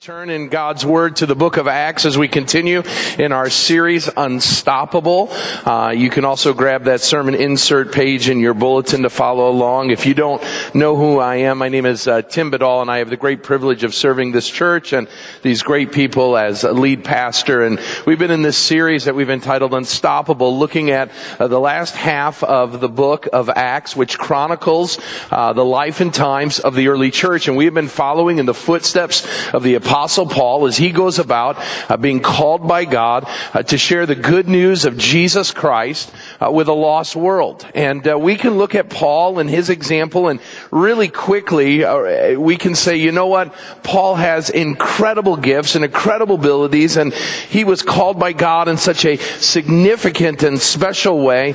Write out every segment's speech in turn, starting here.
Turn in God's Word to the book of Acts as we continue in our series Unstoppable. Uh, you can also grab that sermon insert page in your bulletin to follow along. If you don't know who I am, my name is uh, Tim Badal and I have the great privilege of serving this church and these great people as a lead pastor. And we've been in this series that we've entitled Unstoppable, looking at uh, the last half of the book of Acts, which chronicles uh, the life and times of the early church. And we have been following in the footsteps of the apostle Paul as he goes about uh, being called by God uh, to share the good news of Jesus Christ uh, with a lost world. And we can look at Paul and his example and really quickly we can say, you know what? Paul has incredible gifts and incredible abilities and he was called by God in such a significant and special way.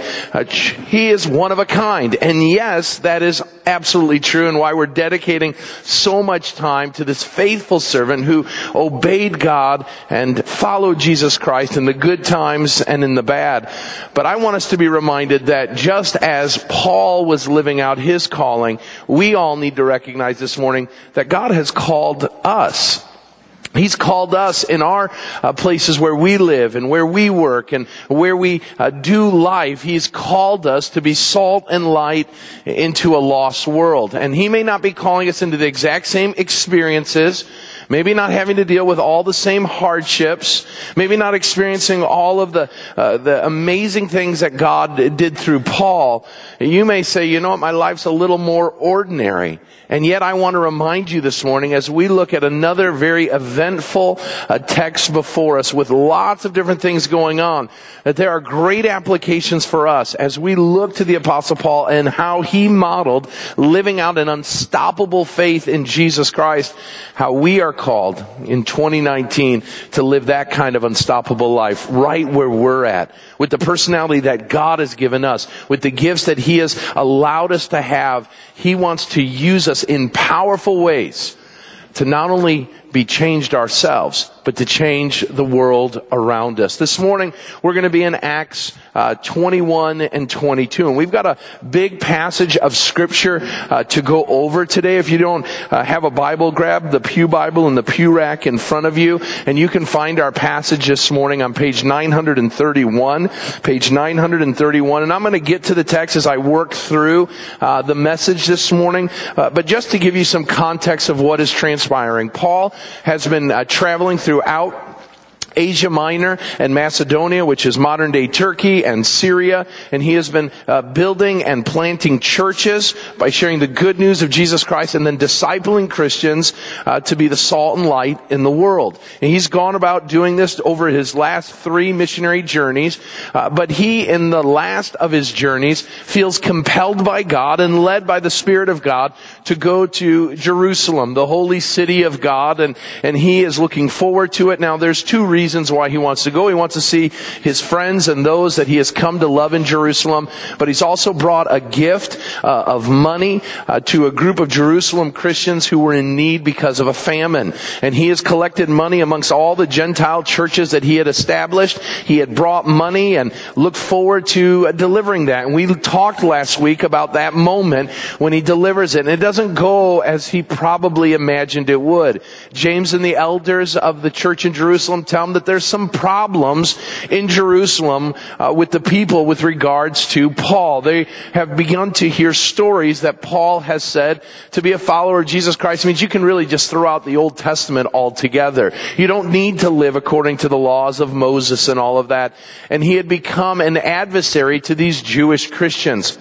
He is one of a kind. And yes, that is absolutely true and why we're dedicating so much time to this faithful servant who obeyed God and followed Jesus Christ in the good times and in the bad. But I want us to be reminded that just as Paul was living out his calling, we all need to recognize this morning that God has called us. He's called us in our uh, places where we live and where we work and where we uh, do life. He's called us to be salt and light into a lost world. And He may not be calling us into the exact same experiences, maybe not having to deal with all the same hardships, maybe not experiencing all of the uh, the amazing things that God did through Paul. You may say, you know what, my life's a little more ordinary. And yet I want to remind you this morning as we look at another very eventful uh, text before us with lots of different things going on, that there are great applications for us as we look to the apostle Paul and how he modeled living out an unstoppable faith in Jesus Christ, how we are called in 2019 to live that kind of unstoppable life right where we're at with the personality that God has given us, with the gifts that He has allowed us to have. He wants to use us in powerful ways to not only be changed ourselves, but to change the world around us. This morning, we're going to be in Acts uh, 21 and 22, and we've got a big passage of scripture uh, to go over today. If you don't uh, have a Bible, grab the Pew Bible and the Pew Rack in front of you, and you can find our passage this morning on page 931, page 931, and I'm going to get to the text as I work through uh, the message this morning. Uh, but just to give you some context of what is transpiring, Paul has been uh, traveling throughout Asia Minor and Macedonia, which is modern day Turkey and Syria. And he has been uh, building and planting churches by sharing the good news of Jesus Christ and then discipling Christians uh, to be the salt and light in the world. And he's gone about doing this over his last three missionary journeys. Uh, but he, in the last of his journeys, feels compelled by God and led by the Spirit of God to go to Jerusalem, the holy city of God. And, and he is looking forward to it. Now there's two reasons reasons why he wants to go. He wants to see his friends and those that he has come to love in Jerusalem, but he's also brought a gift uh, of money uh, to a group of Jerusalem Christians who were in need because of a famine. And he has collected money amongst all the Gentile churches that he had established. He had brought money and looked forward to uh, delivering that. And we talked last week about that moment when he delivers it. And it doesn't go as he probably imagined it would. James and the elders of the church in Jerusalem tell him that there's some problems in Jerusalem uh, with the people with regards to Paul. They have begun to hear stories that Paul has said to be a follower of Jesus Christ means you can really just throw out the Old Testament altogether. You don't need to live according to the laws of Moses and all of that. And he had become an adversary to these Jewish Christians.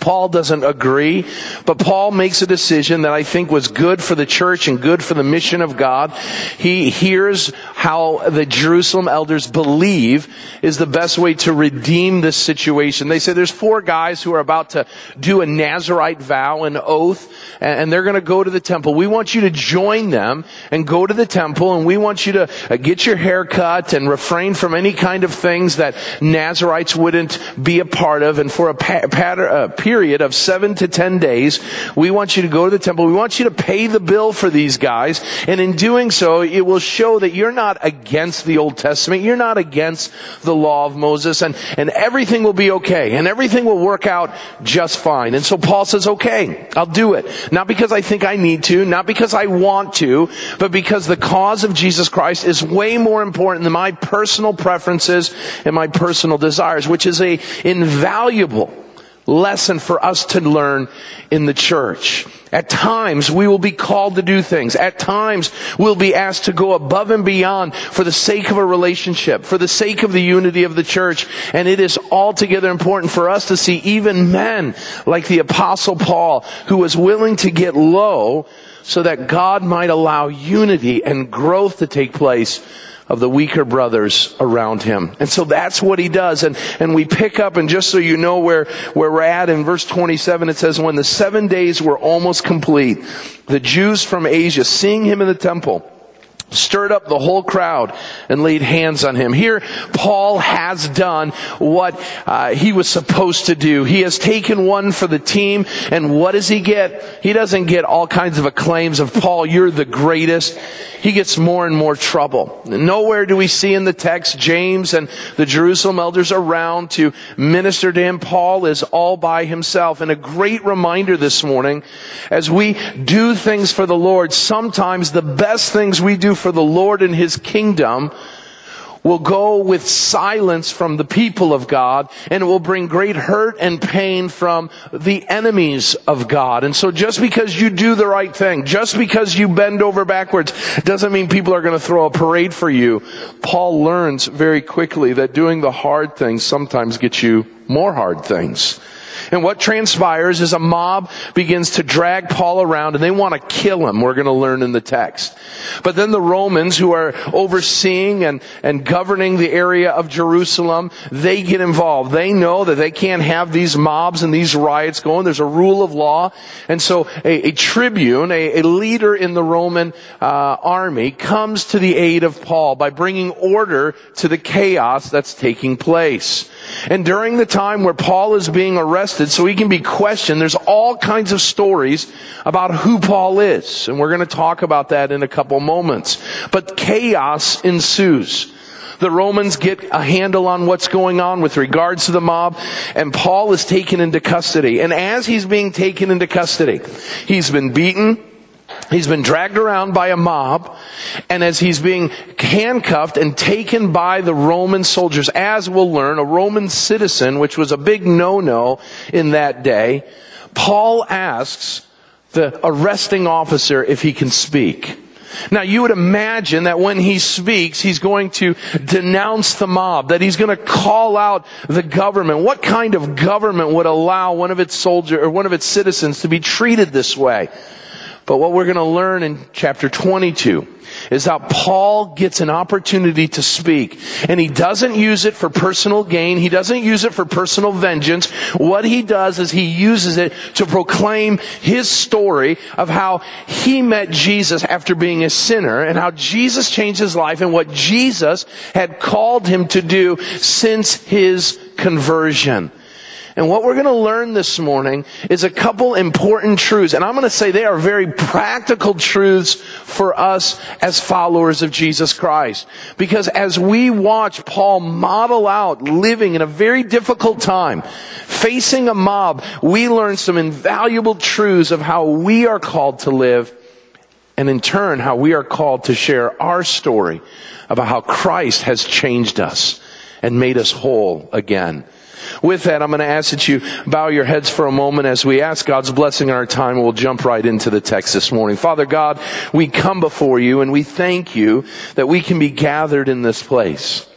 Paul doesn't agree, but Paul makes a decision that I think was good for the church and good for the mission of God. He hears how the Jerusalem elders believe is the best way to redeem this situation. They say there's four guys who are about to do a Nazarite vow, an oath, and they're going to go to the temple. We want you to join them and go to the temple, and we want you to uh, get your hair cut and refrain from any kind of things that Nazarites wouldn't be a part of, and for a pa- patter, uh, period of seven to ten days, we want you to go to the temple. We want you to pay the bill for these guys. And in doing so, it will show that you're not against the Old Testament. You're not against the law of Moses and, and everything will be okay and everything will work out just fine. And so Paul says, okay, I'll do it. Not because I think I need to, not because I want to, but because the cause of Jesus Christ is way more important than my personal preferences and my personal desires, which is a invaluable lesson for us to learn in the church. At times we will be called to do things. At times we'll be asked to go above and beyond for the sake of a relationship, for the sake of the unity of the church. And it is altogether important for us to see even men like the apostle Paul who was willing to get low so that God might allow unity and growth to take place of the weaker brothers around him. And so that's what he does. And, and we pick up, and just so you know where, where we're at in verse 27, it says, when the seven days were almost complete, the Jews from Asia, seeing him in the temple, stirred up the whole crowd and laid hands on him. Here, Paul has done what uh, he was supposed to do. He has taken one for the team, and what does he get? He doesn't get all kinds of acclaims of Paul, you're the greatest he gets more and more trouble. Nowhere do we see in the text James and the Jerusalem elders around to minister to him. Paul is all by himself. And a great reminder this morning, as we do things for the Lord, sometimes the best things we do for the Lord and his kingdom will go with silence from the people of God and it will bring great hurt and pain from the enemies of God. And so just because you do the right thing, just because you bend over backwards, doesn't mean people are going to throw a parade for you. Paul learns very quickly that doing the hard things sometimes gets you more hard things. And what transpires is a mob begins to drag Paul around and they want to kill him. We're going to learn in the text. But then the Romans who are overseeing and, and governing the area of Jerusalem, they get involved. They know that they can't have these mobs and these riots going. There's a rule of law. And so a, a tribune, a, a, leader in the Roman uh, army comes to the aid of Paul by bringing order to the chaos that's taking place. And during the time where Paul is being arrested so he can be questioned, there's all kinds of stories about who Paul is. And we're going to talk about that in a couple moments. But chaos ensues. The Romans get a handle on what's going on with regards to the mob, and Paul is taken into custody. And as he's being taken into custody, he's been beaten, He's been dragged around by a mob, and as he's being handcuffed and taken by the Roman soldiers, as we'll learn, a Roman citizen, which was a big no-no in that day, Paul asks the arresting officer if he can speak. Now you would imagine that when he speaks, he's going to denounce the mob, that he's going to call out the government. What kind of government would allow one of its soldiers or one of its citizens to be treated this way? But what we're going to learn in chapter 22 is how Paul gets an opportunity to speak. And he doesn't use it for personal gain. He doesn't use it for personal vengeance. What he does is he uses it to proclaim his story of how he met Jesus after being a sinner and how Jesus changed his life and what Jesus had called him to do since his conversion. And what we're going to learn this morning is a couple important truths. And I'm going to say they are very practical truths for us as followers of Jesus Christ. Because as we watch Paul model out living in a very difficult time, facing a mob, we learn some invaluable truths of how we are called to live and in turn how we are called to share our story about how Christ has changed us and made us whole again. With that, I'm going to ask that you bow your heads for a moment as we ask God's blessing on our time. We'll jump right into the text this morning. Father God, we come before you and we thank you that we can be gathered in this place.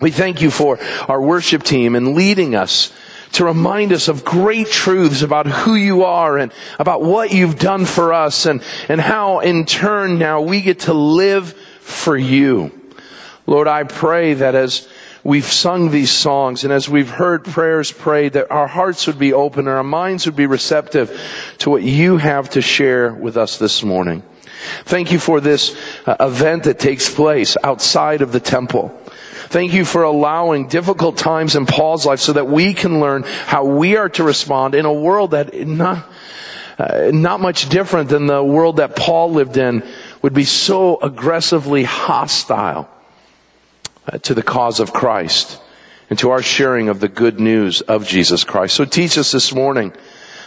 We thank you for our worship team and leading us to remind us of great truths about who you are and about what you've done for us and, and how in turn now we get to live for you. Lord, I pray that as we've sung these songs and as we've heard prayers prayed that our hearts would be open and our minds would be receptive to what you have to share with us this morning. Thank you for this uh, event that takes place outside of the temple. Thank you for allowing difficult times in Paul's life so that we can learn how we are to respond in a world that not, uh, not much different than the world that Paul lived in would be so aggressively hostile Uh, to the cause of Christ and to our sharing of the good news of Jesus Christ. So teach us this morning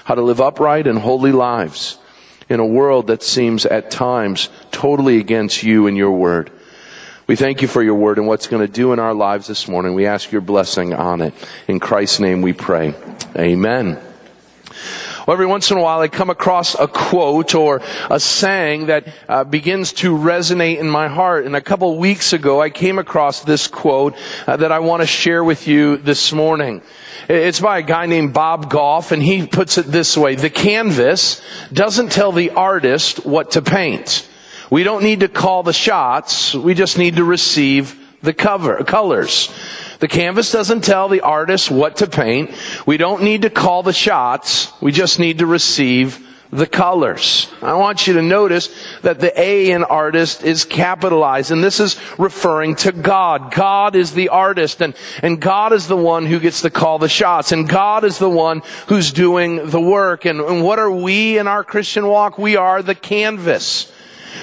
how to live upright and holy lives in a world that seems at times totally against you and your word. We thank you for your word and what's going to do in our lives this morning. We ask your blessing on it. In Christ's name we pray. Amen. Well, every once in a while I come across a quote or a saying that uh, begins to resonate in my heart. And a couple weeks ago I came across this quote uh, that I want to share with you this morning. It's by a guy named Bob Goff, and he puts it this way. The canvas doesn't tell the artist what to paint. We don't need to call the shots. We just need to receive the cover, colors. The canvas doesn't tell the artist what to paint. We don't need to call the shots. We just need to receive the colors. I want you to notice that the A in artist is capitalized, and this is referring to God. God is the artist, and, and God is the one who gets to call the shots, and God is the one who's doing the work. And, and what are we in our Christian walk? We are the canvas.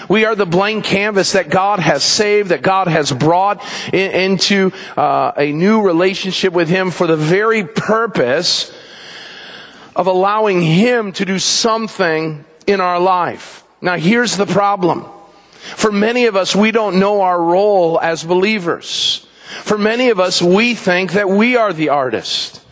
We are the blank canvas that God has saved, that God has brought in, into uh, a new relationship with Him for the very purpose of allowing Him to do something in our life. Now here's the problem. For many of us, we don't know our role as believers. For many of us, we think that we are the artist.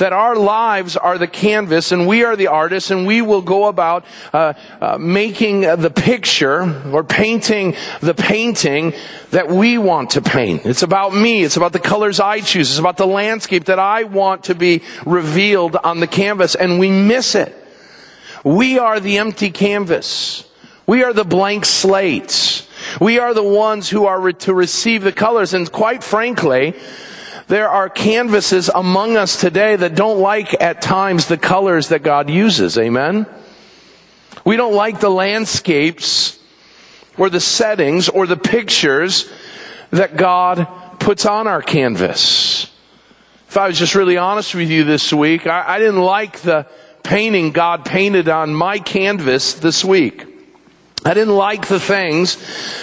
That our lives are the canvas and we are the artists and we will go about uh, uh, making the picture or painting the painting that we want to paint. It's about me. It's about the colors I choose. It's about the landscape that I want to be revealed on the canvas and we miss it. We are the empty canvas. We are the blank slates. We are the ones who are re- to receive the colors. And quite frankly, there are canvases among us today that don't like at times the colors that God uses. Amen? We don't like the landscapes or the settings or the pictures that God puts on our canvas. If I was just really honest with you this week, I, I didn't like the painting God painted on my canvas this week. I didn't like the things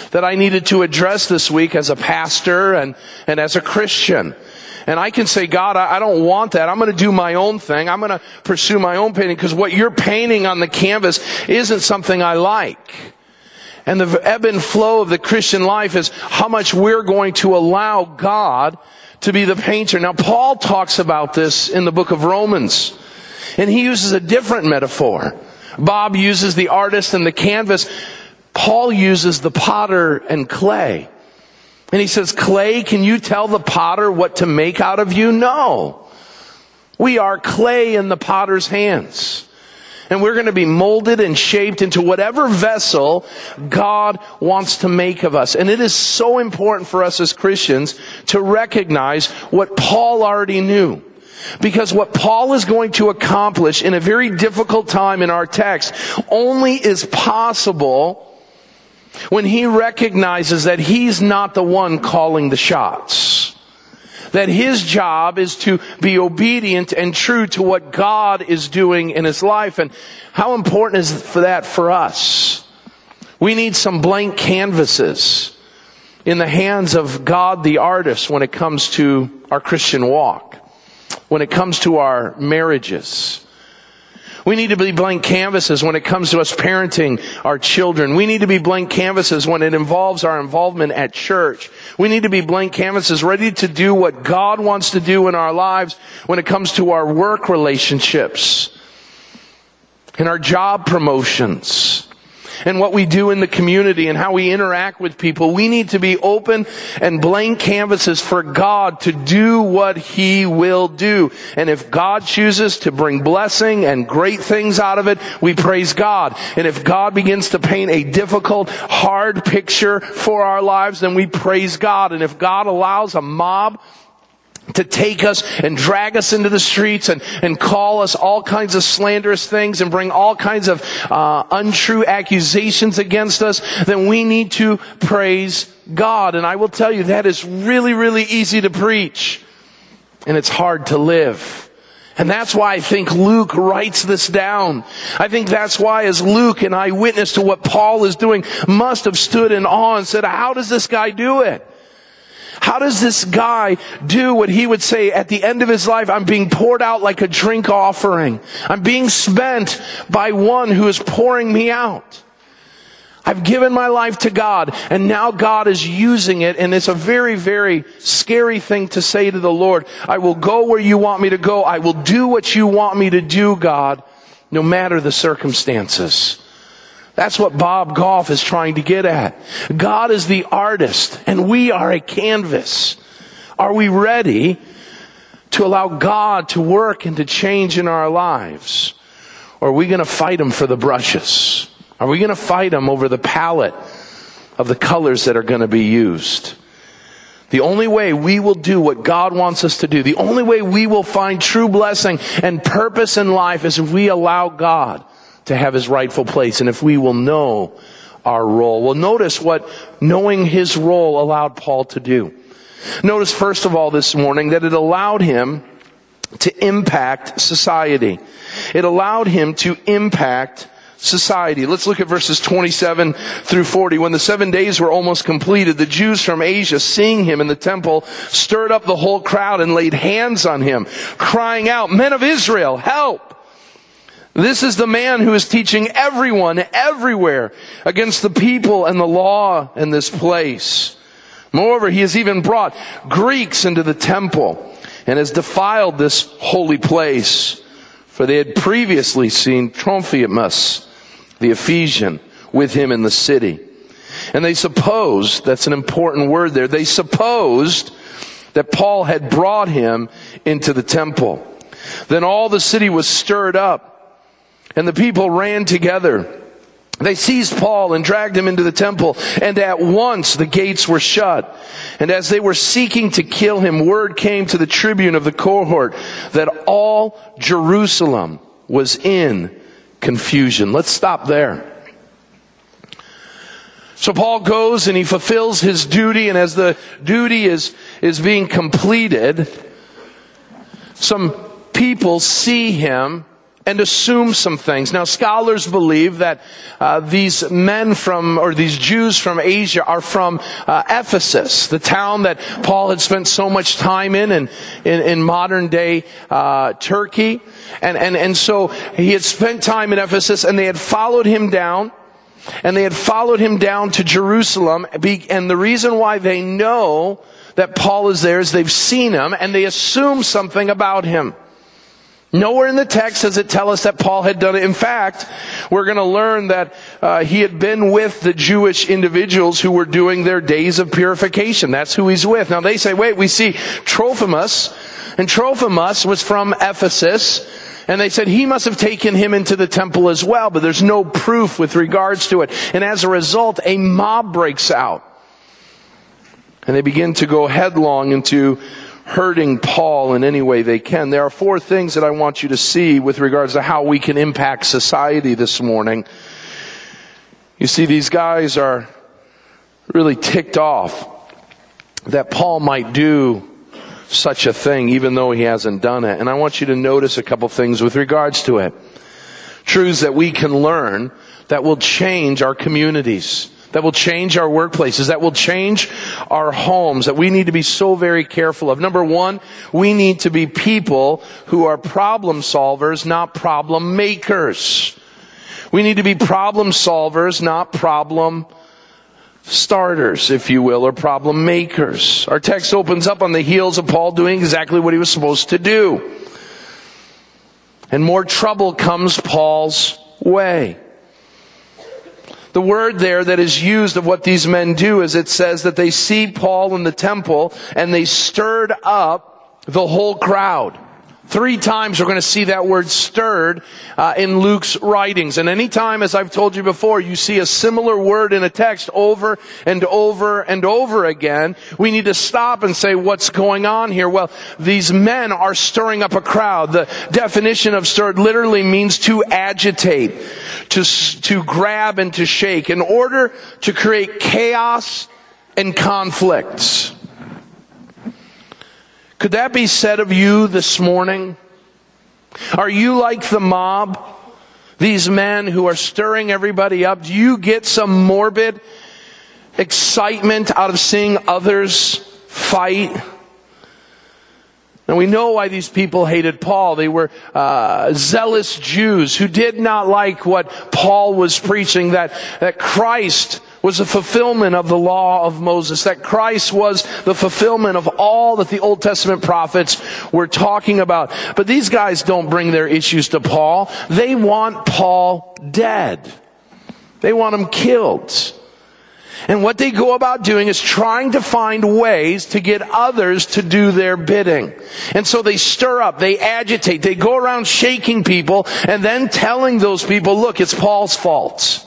that I needed to address this week as a pastor and, and as a Christian. And I can say, God, I, don't want that. I'm going to do my own thing. I'm going to pursue my own painting because what you're painting on the canvas isn't something I like. And the ebb and flow of the Christian life is how much we're going to allow God to be the painter. Now, Paul talks about this in the book of Romans. And he uses a different metaphor. Bob uses the artist and the canvas. Paul uses the potter and clay. And he says, clay, can you tell the potter what to make out of you? No. We are clay in the potter's hands. And we're going to be molded and shaped into whatever vessel God wants to make of us. And it is so important for us as Christians to recognize what Paul already knew. Because what Paul is going to accomplish in a very difficult time in our text only is possible when he recognizes that he's not the one calling the shots. That his job is to be obedient and true to what God is doing in his life. And how important is for that for us? We need some blank canvases in the hands of God the artist when it comes to our Christian walk, when it comes to our marriages, we need to be blank canvases when it comes to us parenting our children. We need to be blank canvases when it involves our involvement at church. We need to be blank canvases ready to do what God wants to do in our lives when it comes to our work relationships and our job promotions and what we do in the community and how we interact with people. We need to be open and blank canvases for God to do what He will do. And if God chooses to bring blessing and great things out of it, we praise God. And if God begins to paint a difficult, hard picture for our lives, then we praise God. And if God allows a mob to take us and drag us into the streets and, and call us all kinds of slanderous things and bring all kinds of uh, untrue accusations against us, then we need to praise God. And I will tell you that is really, really easy to preach. And it's hard to live. And that's why I think Luke writes this down. I think that's why as Luke, an eyewitness to what Paul is doing, must have stood in awe and said, how does this guy do it? How does this guy do what he would say at the end of his life? I'm being poured out like a drink offering. I'm being spent by one who is pouring me out. I've given my life to God and now God is using it and it's a very, very scary thing to say to the Lord. I will go where you want me to go. I will do what you want me to do, God, no matter the circumstances. That's what Bob Goff is trying to get at. God is the artist and we are a canvas. Are we ready to allow God to work and to change in our lives? Or are we going to fight him for the brushes? Are we going to fight him over the palette of the colors that are going to be used? The only way we will do what God wants us to do, the only way we will find true blessing and purpose in life is if we allow God to have his rightful place and if we will know our role. Well, notice what knowing his role allowed Paul to do. Notice first of all this morning that it allowed him to impact society. It allowed him to impact society. Let's look at verses 27 through 40. When the seven days were almost completed, the Jews from Asia, seeing him in the temple, stirred up the whole crowd and laid hands on him, crying out, Men of Israel, help! This is the man who is teaching everyone, everywhere, against the people and the law in this place. Moreover, he has even brought Greeks into the temple and has defiled this holy place. For they had previously seen Trophimus, the Ephesian, with him in the city. And they supposed, that's an important word there, they supposed that Paul had brought him into the temple. Then all the city was stirred up, and the people ran together. They seized Paul and dragged him into the temple, and at once the gates were shut. And as they were seeking to kill him, word came to the tribune of the cohort that all Jerusalem was in confusion. Let's stop there. So Paul goes and he fulfills his duty, and as the duty is, is being completed, some people see him and assume some things. Now, scholars believe that uh, these men from, or these Jews from Asia are from uh, Ephesus, the town that Paul had spent so much time in, in, in, in modern day uh, Turkey. And, and, and so he had spent time in Ephesus, and they had followed him down. And they had followed him down to Jerusalem. And the reason why they know that Paul is there is they've seen him and they assume something about him. Nowhere in the text does it tell us that Paul had done it. In fact, we're going to learn that uh, he had been with the Jewish individuals who were doing their days of purification. That's who he's with. Now they say, wait, we see Trophimus, and Trophimus was from Ephesus, and they said he must have taken him into the temple as well, but there's no proof with regards to it. And as a result, a mob breaks out. And they begin to go headlong into hurting Paul in any way they can. There are four things that I want you to see with regards to how we can impact society this morning. You see, these guys are really ticked off that Paul might do such a thing even though he hasn't done it. And I want you to notice a couple things with regards to it. Truths that we can learn that will change our communities that will change our workplaces, that will change our homes, that we need to be so very careful of. Number one, we need to be people who are problem solvers, not problem makers. We need to be problem solvers, not problem starters, if you will, or problem makers. Our text opens up on the heels of Paul doing exactly what he was supposed to do. And more trouble comes Paul's way. The word there that is used of what these men do is it says that they see Paul in the temple and they stirred up the whole crowd. Three times we're going to see that word stirred uh, in Luke's writings. And anytime, as I've told you before, you see a similar word in a text over and over and over again, we need to stop and say, what's going on here? Well, these men are stirring up a crowd. The definition of stirred literally means to agitate, to, to grab and to shake in order to create chaos and conflicts. Could that be said of you this morning? Are you like the mob? These men who are stirring everybody up? Do you get some morbid excitement out of seeing others fight? And we know why these people hated Paul. They were uh, zealous Jews who did not like what Paul was preaching, that, that Christ was a fulfillment of the law of Moses, that Christ was the fulfillment of all that the Old Testament prophets were talking about. But these guys don't bring their issues to Paul. They want Paul dead. They want him killed. And what they go about doing is trying to find ways to get others to do their bidding. And so they stir up, they agitate, they go around shaking people and then telling those people, look, it's Paul's fault.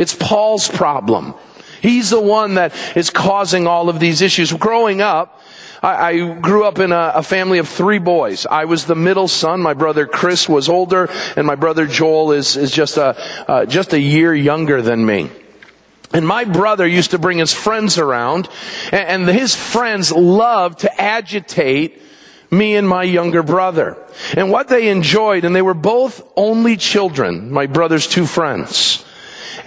It's Paul's problem. He's the one that is causing all of these issues. Growing up, I, I grew up in a, a, family of three boys. I was the middle son. My brother Chris was older, and my brother Joel is, is just a uh, just a year younger than me. And my brother used to bring his friends around, and, and his friends loved to agitate me and my younger brother. And what they enjoyed, and they were both only children, my brother's two friends.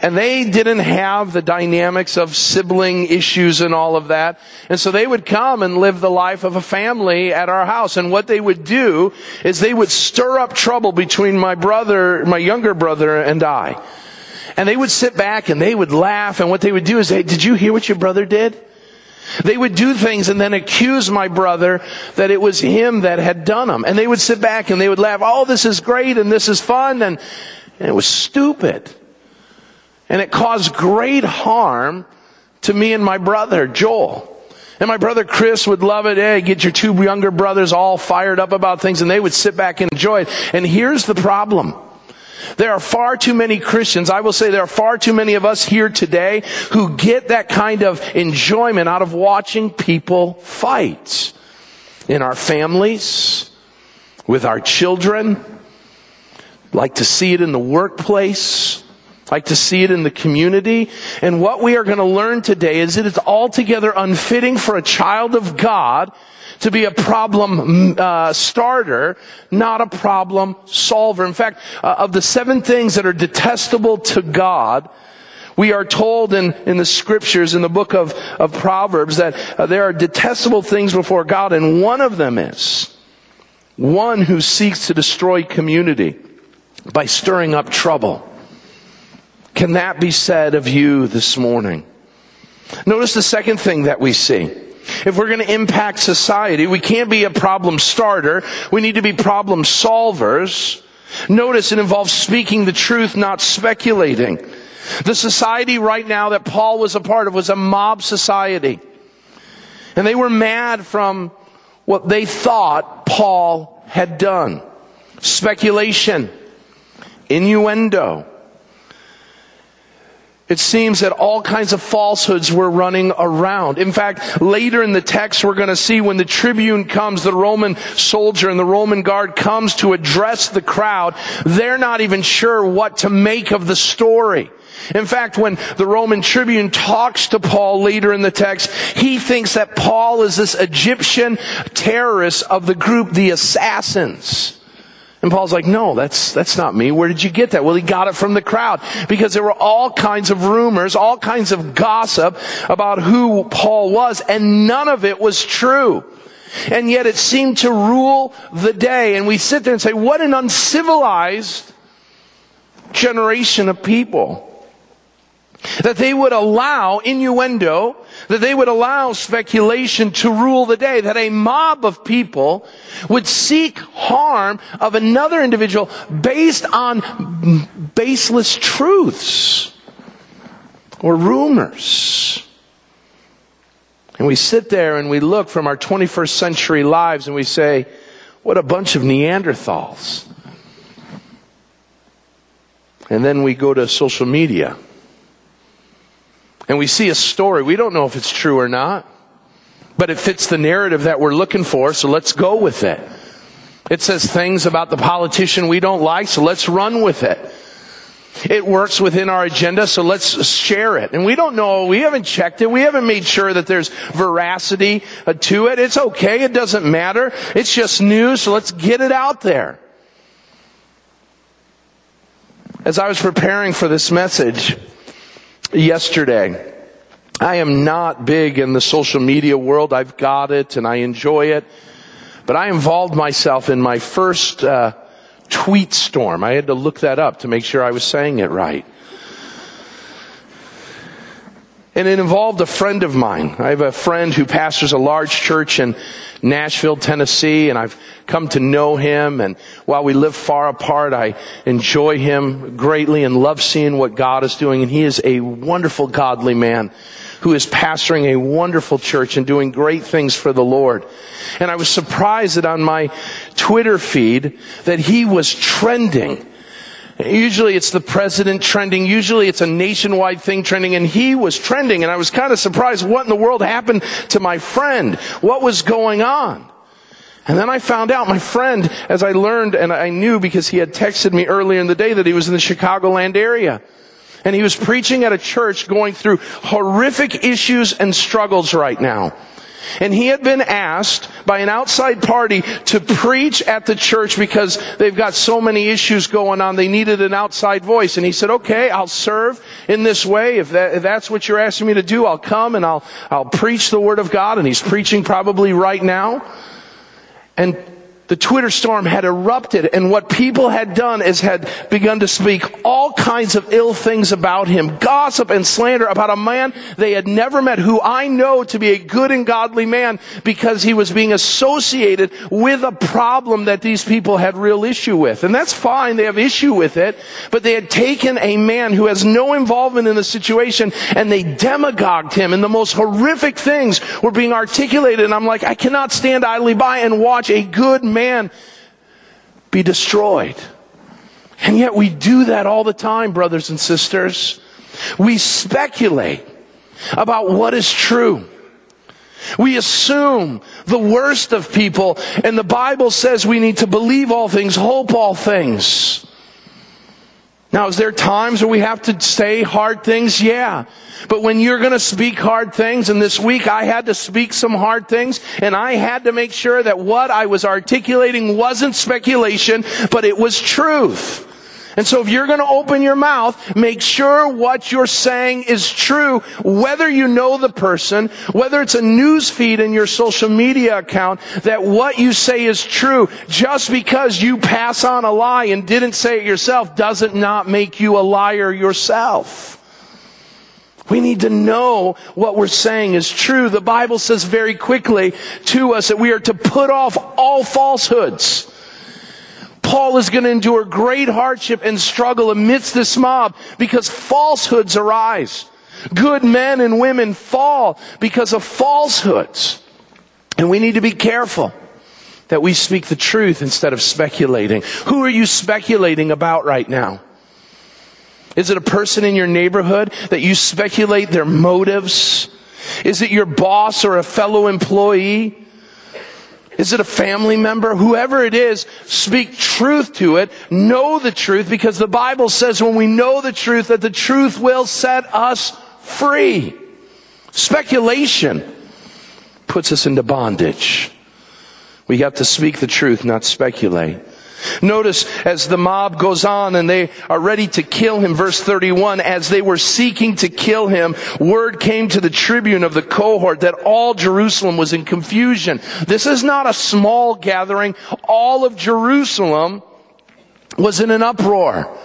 And they didn't have the dynamics of sibling issues and all of that. And so they would come and live the life of a family at our house. And what they would do is they would stir up trouble between my brother, my younger brother and I. And they would sit back and they would laugh. And what they would do is, hey, did you hear what your brother did? They would do things and then accuse my brother that it was him that had done them. And they would sit back and they would laugh, oh, this is great and this is fun. And, and it was stupid. And it caused great harm to me and my brother, Joel. And my brother Chris would love it. Hey, get your two younger brothers all fired up about things and they would sit back and enjoy it. And here's the problem. There are far too many Christians, I will say there are far too many of us here today who get that kind of enjoyment out of watching people fight. In our families, with our children, like to see it in the workplace, like to see it in the community. And what we are going to learn today is that it's altogether unfitting for a child of God to be a problem uh, starter, not a problem solver. In fact, uh, of the seven things that are detestable to God, we are told in, in the scriptures, in the book of, of Proverbs, that uh, there are detestable things before God, and one of them is one who seeks to destroy community by stirring up trouble. Can that be said of you this morning? Notice the second thing that we see. If we're going to impact society, we can't be a problem starter. We need to be problem solvers. Notice it involves speaking the truth, not speculating. The society right now that Paul was a part of was a mob society. And they were mad from what they thought Paul had done. Speculation, innuendo, it seems that all kinds of falsehoods were running around. In fact, later in the text, we're going to see when the tribune comes, the Roman soldier and the Roman guard comes to address the crowd, they're not even sure what to make of the story. In fact, when the Roman tribune talks to Paul later in the text, he thinks that Paul is this Egyptian terrorist of the group, the assassins. And Paul's like, no, that's, that's not me. Where did you get that? Well, he got it from the crowd because there were all kinds of rumors, all kinds of gossip about who Paul was and none of it was true. And yet it seemed to rule the day. And we sit there and say, what an uncivilized generation of people. That they would allow innuendo, that they would allow speculation to rule the day, that a mob of people would seek harm of another individual based on baseless truths or rumors. And we sit there and we look from our 21st century lives and we say, What a bunch of Neanderthals. And then we go to social media. And we see a story. We don't know if it's true or not. But it fits the narrative that we're looking for, so let's go with it. It says things about the politician we don't like, so let's run with it. It works within our agenda, so let's share it. And we don't know, we haven't checked it, we haven't made sure that there's veracity uh, to it. It's okay, it doesn't matter. It's just news, so let's get it out there. As I was preparing for this message yesterday, I am not big in the social media world. I've got it and I enjoy it. But I involved myself in my first uh, tweet storm. I had to look that up to make sure I was saying it right. And it involved a friend of mine. I have a friend who pastors a large church in Nashville, Tennessee, and I've come to know him. And while we live far apart, I enjoy him greatly and love seeing what God is doing. And he is a wonderful, godly man who is pastoring a wonderful church and doing great things for the Lord. And I was surprised that on my Twitter feed that he was trending. Usually it's the president trending. Usually it's a nationwide thing trending and he was trending and I was kind of surprised what in the world happened to my friend. What was going on? And then I found out my friend, as I learned and I knew because he had texted me earlier in the day that he was in the Chicagoland area and he was preaching at a church going through horrific issues and struggles right now. And he had been asked by an outside party to preach at the church because they've got so many issues going on. They needed an outside voice. And he said, okay, I'll serve in this way. If, that, if that's what you're asking me to do, I'll come and I'll, I'll preach the word of God. And he's preaching probably right now. And the Twitter storm had erupted and what people had done is had begun to speak all kinds of ill things about him, gossip and slander about a man they had never met who I know to be a good and godly man because he was being associated with a problem that these people had real issue with. And that's fine, they have issue with it, but they had taken a man who has no involvement in the situation and they demagogued him and the most horrific things were being articulated and I'm like, I cannot stand idly by and watch a good man be destroyed. And yet we do that all the time, brothers and sisters. We speculate about what is true. We assume the worst of people, and the Bible says we need to believe all things, hope all things. Now, is there times where we have to say hard things? Yeah. But when you're gonna speak hard things, and this week I had to speak some hard things, and I had to make sure that what I was articulating wasn't speculation, but it was truth. And so if you're going to open your mouth, make sure what you're saying is true, whether you know the person, whether it's a news feed in your social media account, that what you say is true. Just because you pass on a lie and didn't say it yourself doesn't not make you a liar yourself. We need to know what we're saying is true. The Bible says very quickly to us that we are to put off all falsehoods. Paul is going to endure great hardship and struggle amidst this mob because falsehoods arise. Good men and women fall because of falsehoods. And we need to be careful that we speak the truth instead of speculating. Who are you speculating about right now? Is it a person in your neighborhood that you speculate their motives? Is it your boss or a fellow employee? Is it a family member? Whoever it is, speak truth to it. Know the truth because the Bible says when we know the truth that the truth will set us free. Speculation puts us into bondage. We have to speak the truth, not speculate. Notice as the mob goes on and they are ready to kill him, verse 31, as they were seeking to kill him, word came to the tribune of the cohort that all Jerusalem was in confusion. This is not a small gathering. All of Jerusalem was in an uproar.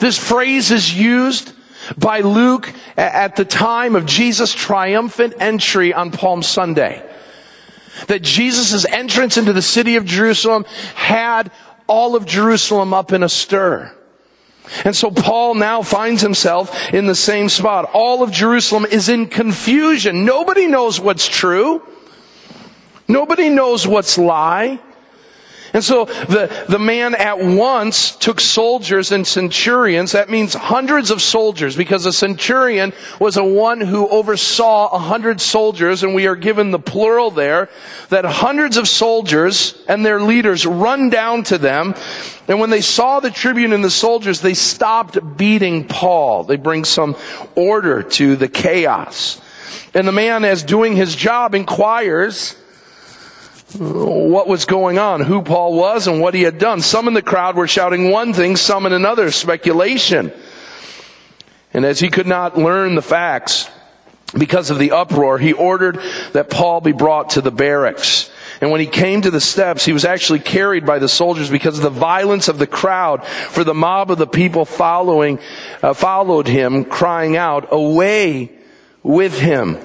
This phrase is used by Luke at the time of Jesus' triumphant entry on Palm Sunday. That Jesus' entrance into the city of Jerusalem had all of Jerusalem up in a stir. And so Paul now finds himself in the same spot. All of Jerusalem is in confusion. Nobody knows what's true. Nobody knows what's lie. And so the, the man at once took soldiers and centurions. That means hundreds of soldiers because a centurion was a one who oversaw a hundred soldiers and we are given the plural there that hundreds of soldiers and their leaders run down to them. And when they saw the tribune and the soldiers, they stopped beating Paul. They bring some order to the chaos. And the man, as doing his job, inquires, what was going on, who Paul was and what he had done. Some in the crowd were shouting one thing, some in another, speculation. And as he could not learn the facts because of the uproar, he ordered that Paul be brought to the barracks. And when he came to the steps, he was actually carried by the soldiers because of the violence of the crowd. For the mob of the people following, uh, followed him, crying out, away with him.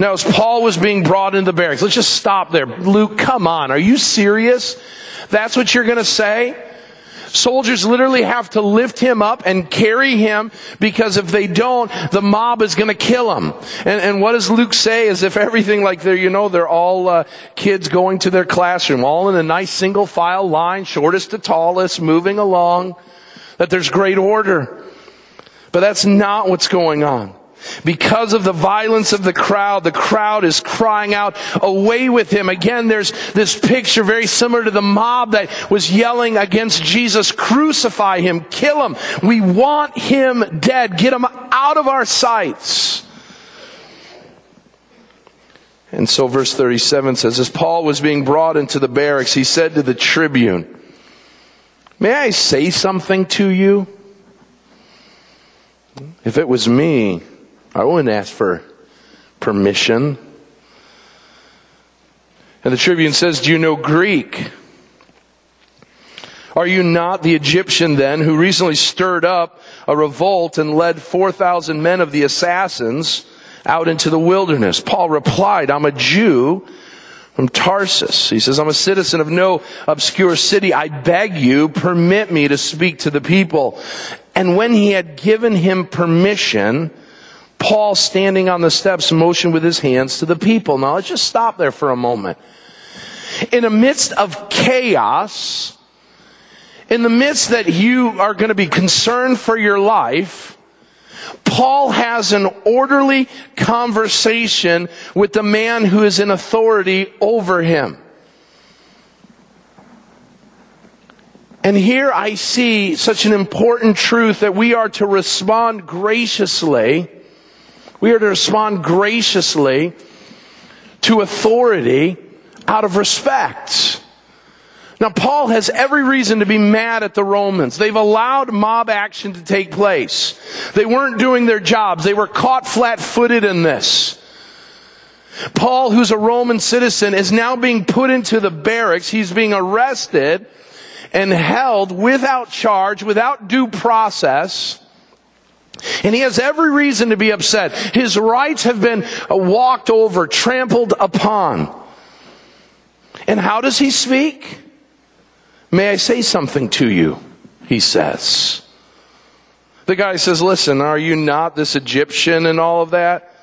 Now, as Paul was being brought into the barracks, let's just stop there. Luke, come on. Are you serious? That's what you're going to say? Soldiers literally have to lift him up and carry him because if they don't, the mob is going to kill him. And, and what does Luke say? As if everything like they're, you know, they're all uh, kids going to their classroom, all in a nice single file line, shortest to tallest, moving along, that there's great order. But that's not what's going on. Because of the violence of the crowd, the crowd is crying out, away with him. Again, there's this picture very similar to the mob that was yelling against Jesus, crucify him, kill him. We want him dead. Get him out of our sights. And so verse 37 says, as Paul was being brought into the barracks, he said to the tribune, may I say something to you? If it was me, I wouldn't ask for permission. And the tribune says, Do you know Greek? Are you not the Egyptian then who recently stirred up a revolt and led 4,000 men of the assassins out into the wilderness? Paul replied, I'm a Jew from Tarsus. He says, I'm a citizen of no obscure city. I beg you, permit me to speak to the people. And when he had given him permission, Paul standing on the steps motioned with his hands to the people. Now let's just stop there for a moment. In the midst of chaos, in the midst that you are going to be concerned for your life, Paul has an orderly conversation with the man who is in authority over him. And here I see such an important truth that we are to respond graciously we are to respond graciously to authority out of respect. Now, Paul has every reason to be mad at the Romans. They've allowed mob action to take place. They weren't doing their jobs. They were caught flat footed in this. Paul, who's a Roman citizen, is now being put into the barracks. He's being arrested and held without charge, without due process. And he has every reason to be upset. His rights have been uh, walked over, trampled upon. And how does he speak? May I say something to you? He says. The guy says, listen, are you not this Egyptian and all of that?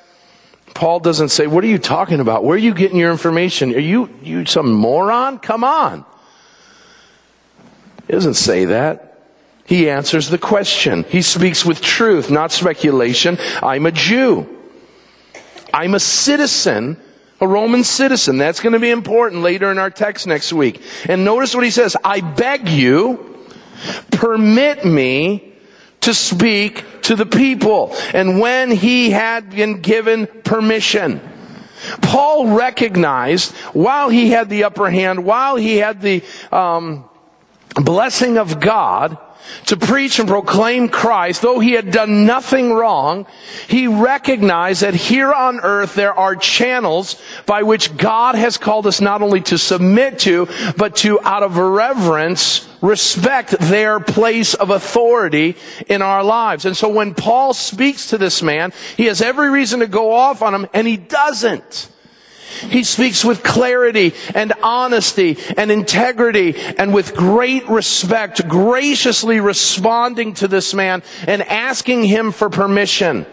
Paul doesn't say, what are you talking about? Where are you getting your information? Are you, you some moron? Come on. He doesn't say that. He answers the question. He speaks with truth, not speculation. I'm a Jew. I'm a citizen, a Roman citizen. That's going to be important later in our text next week. And notice what he says. I beg you, permit me to speak to the people. And when he had been given permission, Paul recognized while he had the upper hand, while he had the um, blessing of God, to preach and proclaim Christ, though he had done nothing wrong, he recognized that here on earth there are channels by which God has called us not only to submit to, but to, out of reverence, respect their place of authority in our lives. And so when Paul speaks to this man, he has every reason to go off on him, and he doesn't. He speaks with clarity and honesty and integrity and with great respect, graciously responding to this man and asking him for permission.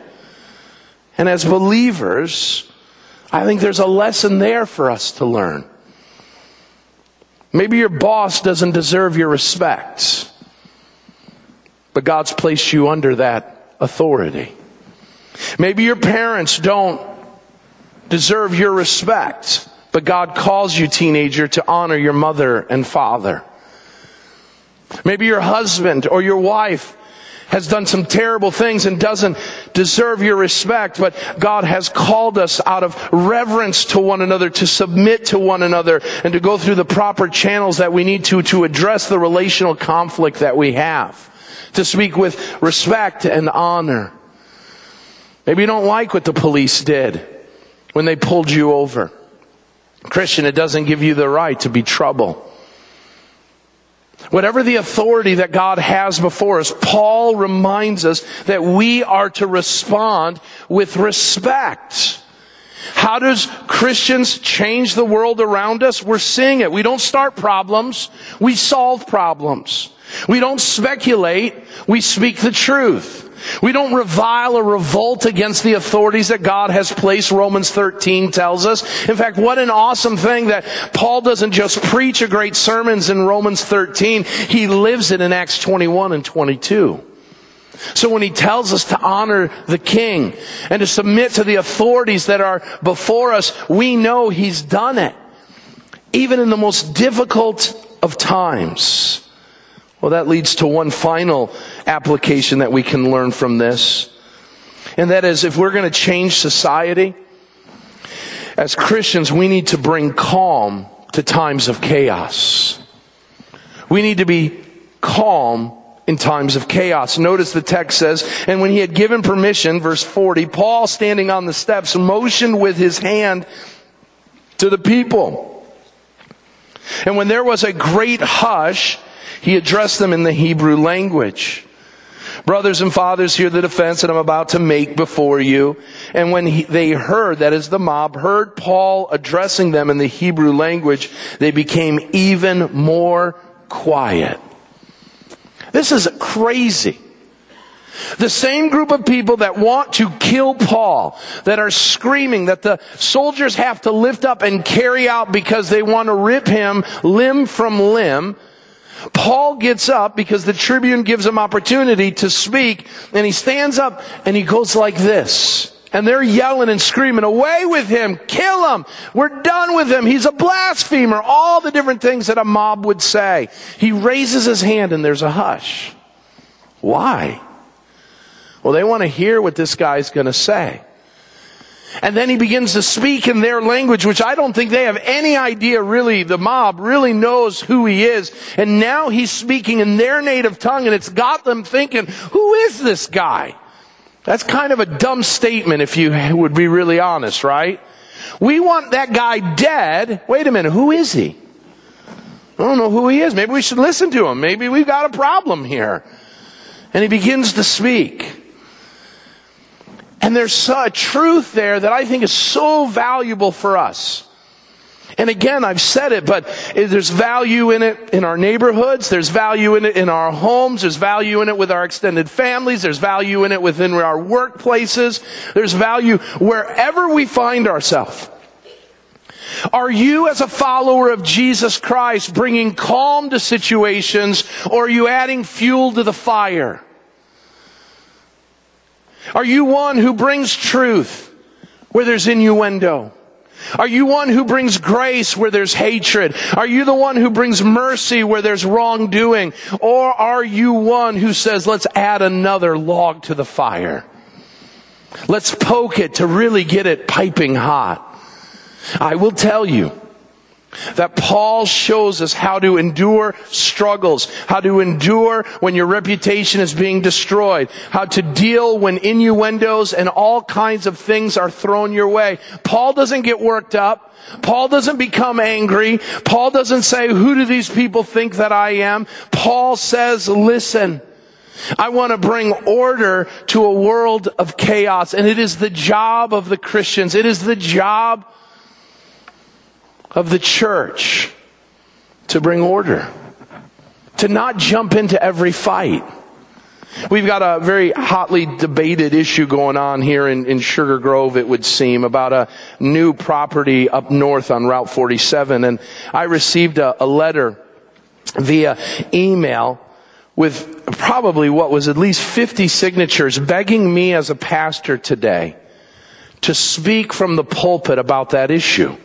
And as believers, I think there's a lesson there for us to learn. Maybe your boss doesn't deserve your respect, but God's placed you under that authority. Maybe your parents don't deserve your respect, but God calls you, teenager, to honor your mother and father. Maybe your husband or your wife has done some terrible things and doesn't deserve your respect, but God has called us out of reverence to one another, to submit to one another, and to go through the proper channels that we need to, to address the relational conflict that we have. To speak with respect and honor. Maybe you don't like what the police did when they pulled you over. Christian, it doesn't give you the right to be trouble. Whatever the authority that God has before us, Paul reminds us that we are to respond with respect. How does Christians change the world around us? We're seeing it. We don't start problems. We solve problems. We don't speculate. We speak the truth. We don't revile or revolt against the authorities that God has placed, Romans 13 tells us. In fact, what an awesome thing that Paul doesn't just preach a great sermons in Romans 13, he lives it in Acts 21 and 22. So when he tells us to honor the king and to submit to the authorities that are before us, we know he's done it. Even in the most difficult of times. Well, that leads to one final application that we can learn from this. And that is if we're going to change society, as Christians, we need to bring calm to times of chaos. We need to be calm in times of chaos. Notice the text says, and when he had given permission, verse 40, Paul standing on the steps motioned with his hand to the people. And when there was a great hush, he addressed them in the Hebrew language. Brothers and fathers, hear the defense that I'm about to make before you. And when he, they heard, that is the mob, heard Paul addressing them in the Hebrew language, they became even more quiet. This is crazy. The same group of people that want to kill Paul, that are screaming that the soldiers have to lift up and carry out because they want to rip him limb from limb, Paul gets up because the tribune gives him opportunity to speak and he stands up and he goes like this. And they're yelling and screaming, away with him, kill him, we're done with him, he's a blasphemer, all the different things that a mob would say. He raises his hand and there's a hush. Why? Well, they want to hear what this guy's going to say. And then he begins to speak in their language, which I don't think they have any idea really, the mob really knows who he is. And now he's speaking in their native tongue and it's got them thinking, who is this guy? That's kind of a dumb statement if you would be really honest, right? We want that guy dead. Wait a minute, who is he? I don't know who he is. Maybe we should listen to him. Maybe we've got a problem here. And he begins to speak. And there's a truth there that I think is so valuable for us. And again, I've said it, but there's value in it in our neighborhoods. There's value in it in our homes. There's value in it with our extended families. There's value in it within our workplaces. There's value wherever we find ourselves. Are you as a follower of Jesus Christ bringing calm to situations or are you adding fuel to the fire? Are you one who brings truth where there's innuendo? Are you one who brings grace where there's hatred? Are you the one who brings mercy where there's wrongdoing? Or are you one who says, let's add another log to the fire? Let's poke it to really get it piping hot. I will tell you, that Paul shows us how to endure struggles, how to endure when your reputation is being destroyed, how to deal when innuendos and all kinds of things are thrown your way. Paul doesn't get worked up. Paul doesn't become angry. Paul doesn't say, who do these people think that I am? Paul says, listen, I want to bring order to a world of chaos and it is the job of the Christians. It is the job of the church to bring order, to not jump into every fight. We've got a very hotly debated issue going on here in, in, Sugar Grove, it would seem, about a new property up north on Route 47. And I received a, a letter via email with probably what was at least 50 signatures begging me as a pastor today to speak from the pulpit about that issue.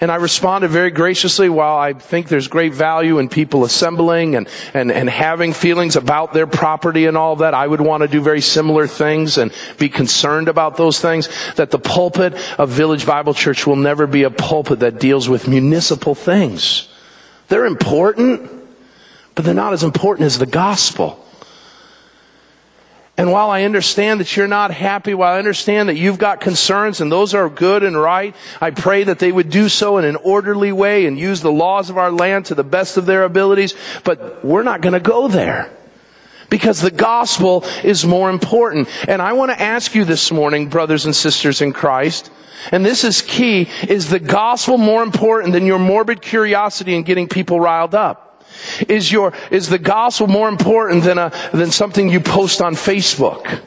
And I responded very graciously while I think there's great value in people assembling and, and, and having feelings about their property and all that. I would want to do very similar things and be concerned about those things. That the pulpit of Village Bible Church will never be a pulpit that deals with municipal things. They're important, but they're not as important as the gospel. And while I understand that you're not happy, while I understand that you've got concerns and those are good and right, I pray that they would do so in an orderly way and use the laws of our land to the best of their abilities. But we're not going to go there because the gospel is more important. And I want to ask you this morning, brothers and sisters in Christ, and this is key, is the gospel more important than your morbid curiosity in getting people riled up? Is your, is the gospel more important than a, than something you post on Facebook?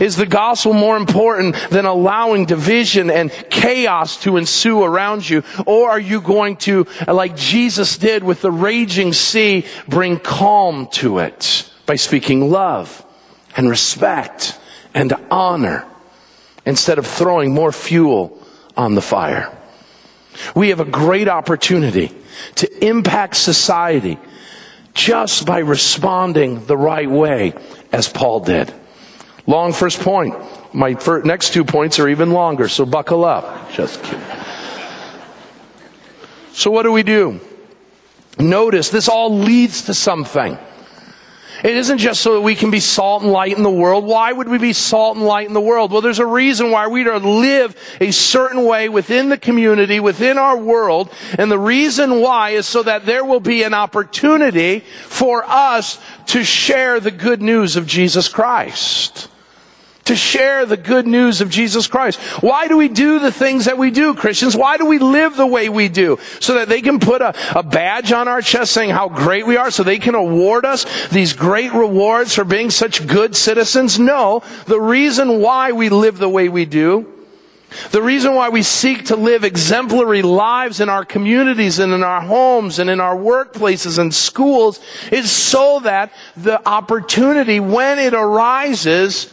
Is the gospel more important than allowing division and chaos to ensue around you? Or are you going to, like Jesus did with the raging sea, bring calm to it by speaking love and respect and honor instead of throwing more fuel on the fire? We have a great opportunity to impact society just by responding the right way as Paul did. Long first point. My first, next two points are even longer, so buckle up. Just kidding. So what do we do? Notice this all leads to something. It isn't just so that we can be salt and light in the world. Why would we be salt and light in the world? Well, there's a reason why we are to live a certain way within the community, within our world. And the reason why is so that there will be an opportunity for us to share the good news of Jesus Christ to share the good news of Jesus Christ. Why do we do the things that we do, Christians? Why do we live the way we do? So that they can put a, a badge on our chest saying how great we are, so they can award us these great rewards for being such good citizens? No. The reason why we live the way we do the reason why we seek to live exemplary lives in our communities and in our homes and in our workplaces and schools is so that the opportunity, when it arises,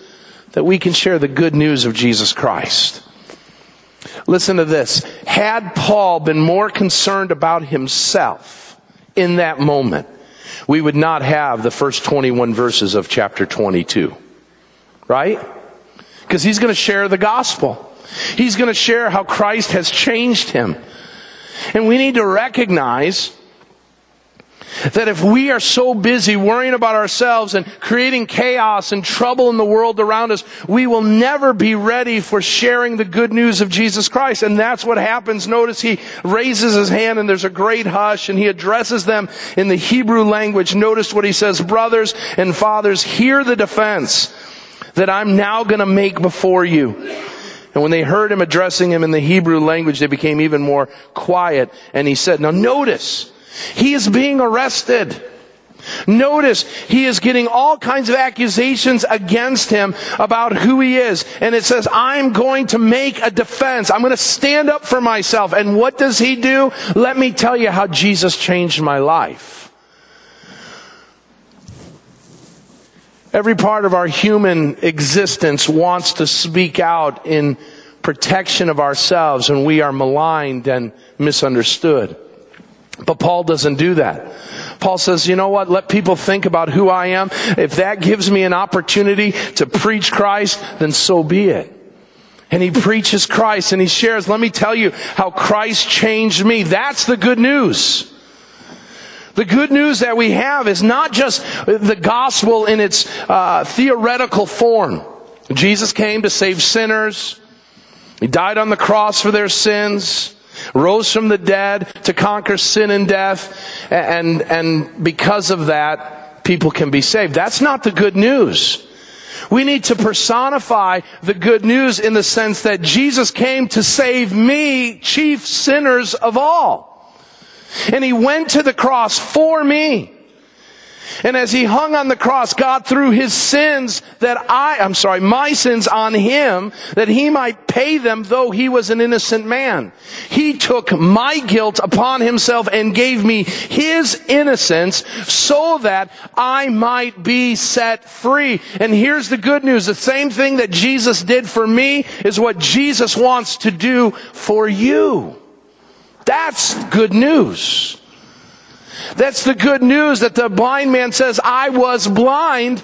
that we can share the good news of Jesus Christ. Listen to this. Had Paul been more concerned about himself in that moment, we would not have the first 21 verses of chapter 22. Right? Because he's going to share the gospel. He's going to share how Christ has changed him. And we need to recognize that if we are so busy worrying about ourselves and creating chaos and trouble in the world around us, we will never be ready for sharing the good news of Jesus Christ. And that's what happens. Notice he raises his hand and there's a great hush and he addresses them in the Hebrew language. Notice what he says, brothers and fathers, hear the defense that I'm now going to make before you. And when they heard him addressing him in the Hebrew language, they became even more quiet. And he said, now notice, he is being arrested. Notice he is getting all kinds of accusations against him about who he is. And it says, I'm going to make a defense. I'm going to stand up for myself. And what does he do? Let me tell you how Jesus changed my life. Every part of our human existence wants to speak out in protection of ourselves when we are maligned and misunderstood. But Paul doesn't do that. Paul says, you know what? Let people think about who I am. If that gives me an opportunity to preach Christ, then so be it. And he preaches Christ and he shares, let me tell you how Christ changed me. That's the good news. The good news that we have is not just the gospel in its uh, theoretical form. Jesus came to save sinners. He died on the cross for their sins rose from the dead to conquer sin and death, and, and because of that, people can be saved. That's not the good news. We need to personify the good news in the sense that Jesus came to save me, chief sinners of all. And he went to the cross for me. And as he hung on the cross, God threw his sins that I, I'm sorry, my sins on him that he might pay them though he was an innocent man. He took my guilt upon himself and gave me his innocence so that I might be set free. And here's the good news. The same thing that Jesus did for me is what Jesus wants to do for you. That's good news. That's the good news that the blind man says, I was blind,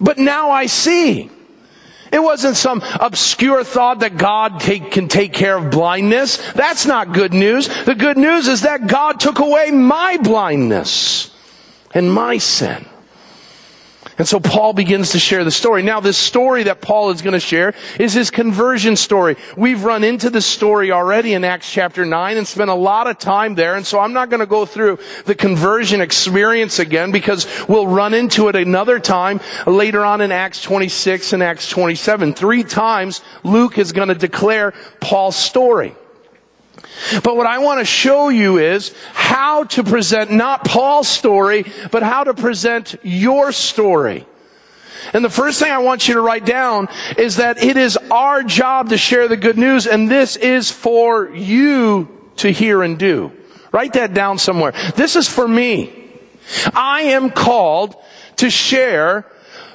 but now I see. It wasn't some obscure thought that God take, can take care of blindness. That's not good news. The good news is that God took away my blindness and my sin. And so Paul begins to share the story. Now this story that Paul is going to share is his conversion story. We've run into this story already in Acts chapter 9 and spent a lot of time there. And so I'm not going to go through the conversion experience again because we'll run into it another time later on in Acts 26 and Acts 27. Three times Luke is going to declare Paul's story. But what I want to show you is how to present not Paul's story, but how to present your story. And the first thing I want you to write down is that it is our job to share the good news, and this is for you to hear and do. Write that down somewhere. This is for me. I am called to share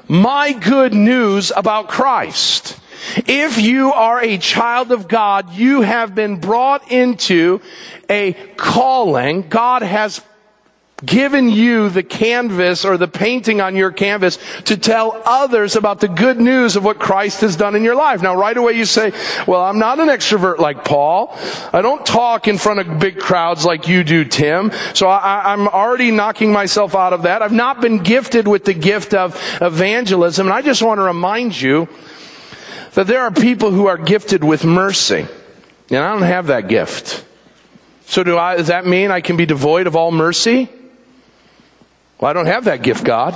my good news about Christ. If you are a child of God, you have been brought into a calling. God has given you the canvas or the painting on your canvas to tell others about the good news of what Christ has done in your life. Now, right away you say, well, I'm not an extrovert like Paul. I don't talk in front of big crowds like you do, Tim. So I, am already knocking myself out of that. I've not been gifted with the gift of evangelism. And I just want to remind you that there are people who are gifted with mercy. And I don't have that gift. So do I, does that mean I can be devoid of all mercy? Well, I don't have that gift, God.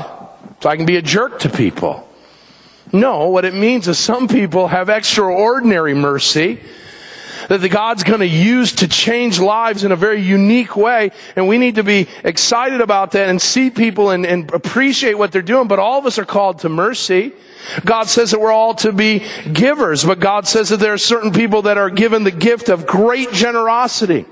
So I can be a jerk to people. No, what it means is some people have extraordinary mercy that the God's going to use to change lives in a very unique way. And we need to be excited about that and see people and, and appreciate what they're doing. But all of us are called to mercy. God says that we're all to be givers, but God says that there are certain people that are given the gift of great generosity.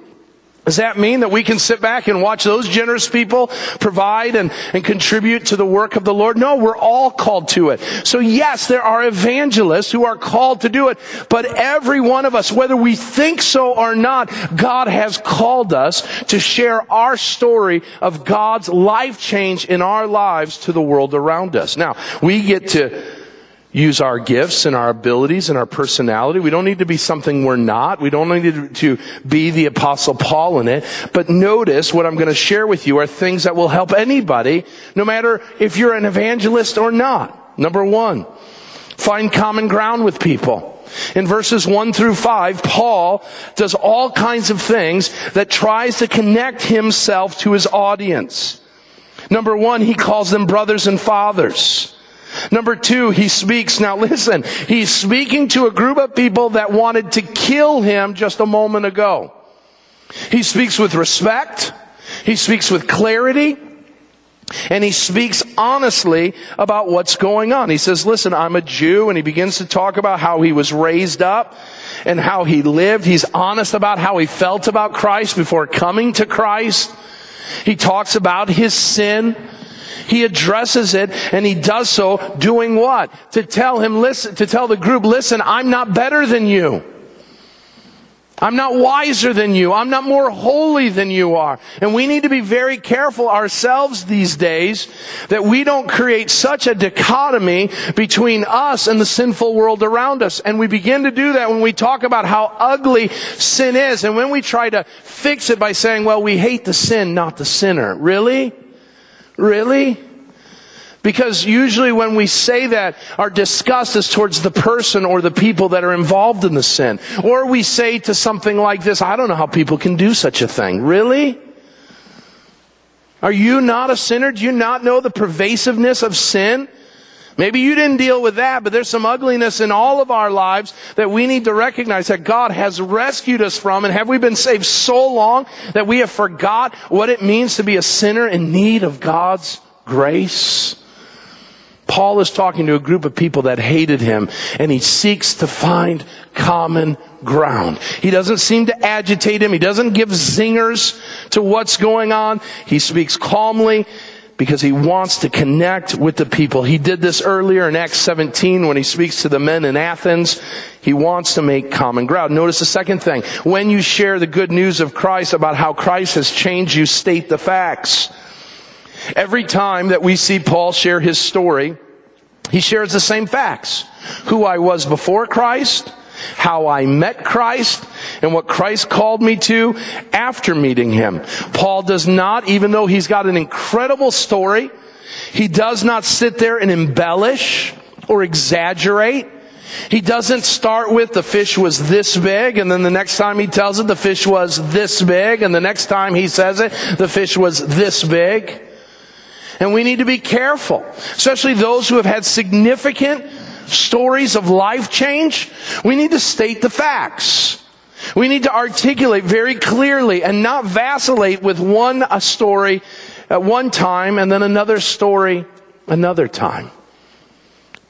Does that mean that we can sit back and watch those generous people provide and, and contribute to the work of the Lord? No, we're all called to it. So yes, there are evangelists who are called to do it, but every one of us, whether we think so or not, God has called us to share our story of God's life change in our lives to the world around us. Now, we get to use our gifts and our abilities and our personality. We don't need to be something we're not. We don't need to, be the apostle Paul in it. But notice what I'm going to share with you are things that will help anybody, no matter if you're an evangelist or not. Number one, find common ground with people. In verses 1 through 5, Paul does all kinds of things that tries to connect himself to his audience. Number one, he calls them brothers and fathers. Number two, he speaks. Now listen, he's speaking to a group of people that wanted to kill him just a moment ago. He speaks with respect. He speaks with clarity. And he speaks honestly about what's going on. He says, listen, I'm a Jew. And he begins to talk about how he was raised up and how he lived. He's honest about how he felt about Christ before coming to Christ. He talks about his sin. He addresses it and he does so doing what? To tell him, listen, to tell the group, listen, I'm not better than you. I'm not wiser than you. I'm not more holy than you are. And we need to be very careful ourselves these days that we don't create such a dichotomy between us and the sinful world around us. And we begin to do that when we talk about how ugly sin is and when we try to fix it by saying, well, we hate the sin, not the sinner. Really? Really? Because usually when we say that, our disgust is towards the person or the people that are involved in the sin. Or we say to something like this, I don't know how people can do such a thing. Really? Are you not a sinner? Do you not know the pervasiveness of sin? Maybe you didn't deal with that, but there's some ugliness in all of our lives that we need to recognize that God has rescued us from. And have we been saved so long that we have forgot what it means to be a sinner in need of God's grace. Paul is talking to a group of people that hated him and he seeks to find common ground. He doesn't seem to agitate him. He doesn't give zingers to what's going on. He speaks calmly because he wants to connect with the people. He did this earlier in Acts 17 when he speaks to the men in Athens. He wants to make common ground. Notice the second thing. When you share the good news of Christ about how Christ has changed you, state the facts. Every time that we see Paul share his story, he shares the same facts. Who I was before Christ, how I met Christ and what Christ called me to after meeting him. Paul does not, even though he's got an incredible story, he does not sit there and embellish or exaggerate. He doesn't start with the fish was this big and then the next time he tells it the fish was this big and the next time he says it the fish was this big. And we need to be careful, especially those who have had significant stories of life change, we need to state the facts. We need to articulate very clearly and not vacillate with one a story at one time and then another story another time.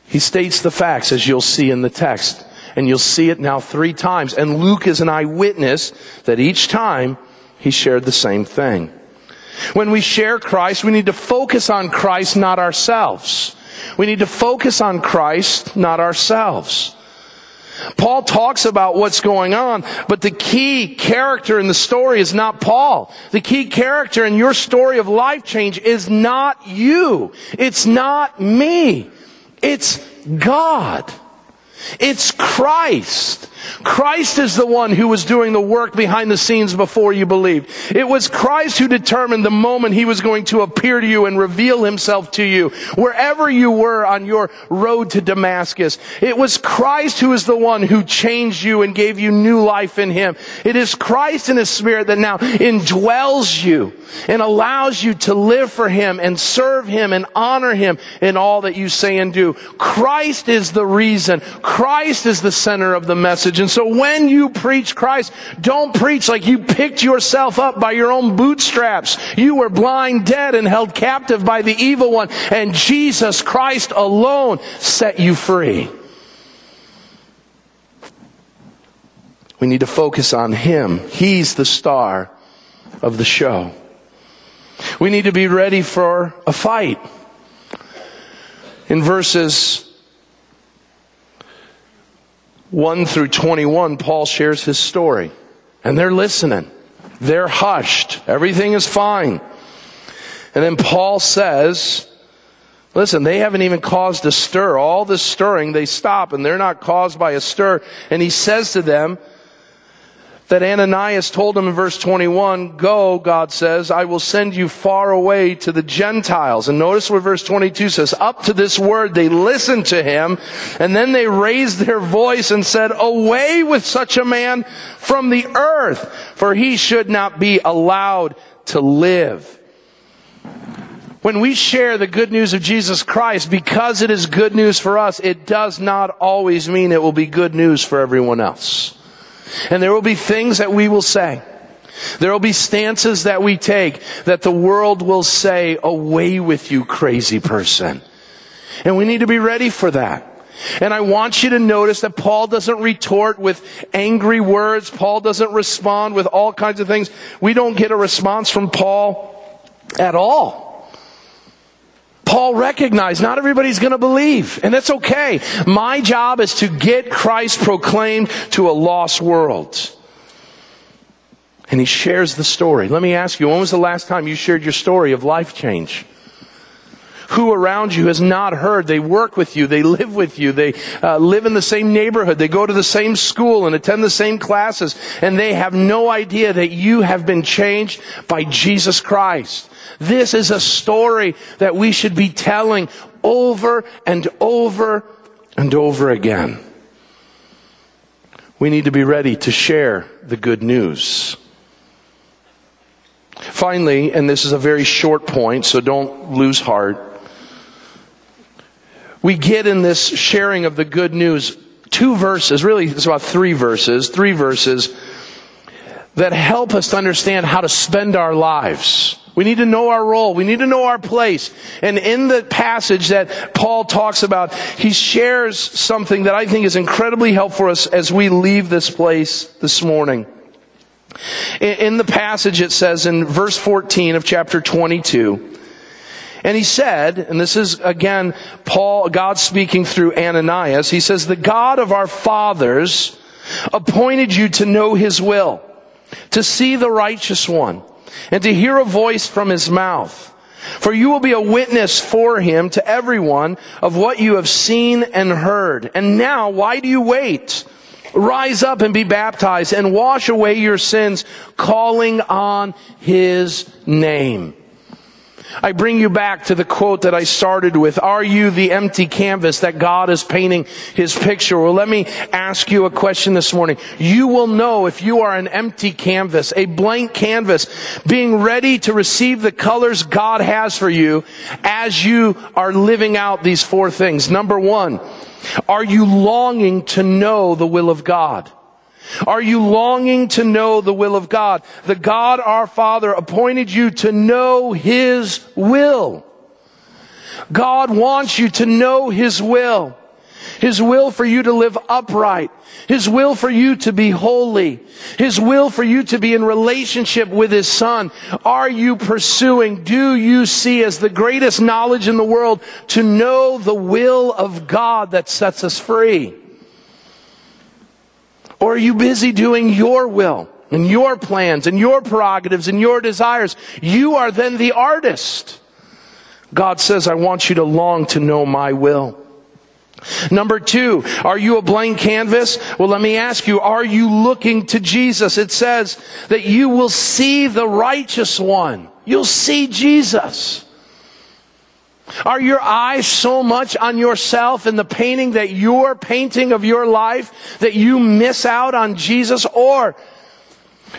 He states the facts as you'll see in the text. And you'll see it now three times. And Luke is an eyewitness that each time he shared the same thing. When we share Christ, we need to focus on Christ, not ourselves. We need to focus on Christ, not ourselves. Paul talks about what's going on, but the key character in the story is not Paul. The key character in your story of life change is not you. It's not me. It's God. It's Christ. Christ is the one who was doing the work behind the scenes before you believed. It was Christ who determined the moment he was going to appear to you and reveal himself to you wherever you were on your road to Damascus. It was Christ who is the one who changed you and gave you new life in him. It is Christ in his spirit that now indwells you and allows you to live for him and serve him and honor him in all that you say and do. Christ is the reason. Christ is the center of the message. And so when you preach Christ, don't preach like you picked yourself up by your own bootstraps. You were blind, dead, and held captive by the evil one, and Jesus Christ alone set you free. We need to focus on Him. He's the star of the show. We need to be ready for a fight. In verses 1 through 21, Paul shares his story. And they're listening. They're hushed. Everything is fine. And then Paul says, listen, they haven't even caused a stir. All this stirring, they stop and they're not caused by a stir. And he says to them, that Ananias told him in verse 21, go, God says, I will send you far away to the Gentiles. And notice what verse 22 says, up to this word they listened to him, and then they raised their voice and said, away with such a man from the earth, for he should not be allowed to live. When we share the good news of Jesus Christ, because it is good news for us, it does not always mean it will be good news for everyone else. And there will be things that we will say. There will be stances that we take that the world will say, away with you crazy person. And we need to be ready for that. And I want you to notice that Paul doesn't retort with angry words. Paul doesn't respond with all kinds of things. We don't get a response from Paul at all. Paul recognized not everybody's going to believe, and that's okay. My job is to get Christ proclaimed to a lost world. And he shares the story. Let me ask you, when was the last time you shared your story of life change? Who around you has not heard? They work with you, they live with you, they uh, live in the same neighborhood, they go to the same school and attend the same classes, and they have no idea that you have been changed by Jesus Christ. This is a story that we should be telling over and over and over again. We need to be ready to share the good news. Finally, and this is a very short point, so don't lose heart. We get in this sharing of the good news two verses, really it's about three verses, three verses that help us to understand how to spend our lives We need to know our role. We need to know our place. And in the passage that Paul talks about, he shares something that I think is incredibly helpful for us as we leave this place this morning. In the passage it says in verse 14 of chapter 22, and he said, and this is again Paul, God speaking through Ananias, he says, the God of our fathers appointed you to know his will, to see the righteous one, and to hear a voice from his mouth. For you will be a witness for him to everyone of what you have seen and heard. And now, why do you wait? Rise up and be baptized and wash away your sins, calling on his name. I bring you back to the quote that I started with. Are you the empty canvas that God is painting his picture? Well, let me ask you a question this morning. You will know if you are an empty canvas, a blank canvas, being ready to receive the colors God has for you as you are living out these four things. Number one, are you longing to know the will of God? Are you longing to know the will of God? The God our Father appointed you to know His will. God wants you to know His will. His will for you to live upright. His will for you to be holy. His will for you to be in relationship with His Son. Are you pursuing, do you see as the greatest knowledge in the world to know the will of God that sets us free? Or are you busy doing your will and your plans and your prerogatives and your desires? You are then the artist. God says, I want you to long to know my will. Number two, are you a blank canvas? Well, let me ask you, are you looking to Jesus? It says that you will see the righteous one. You'll see Jesus. Are your eyes so much on yourself and the painting that you're painting of your life that you miss out on Jesus? Or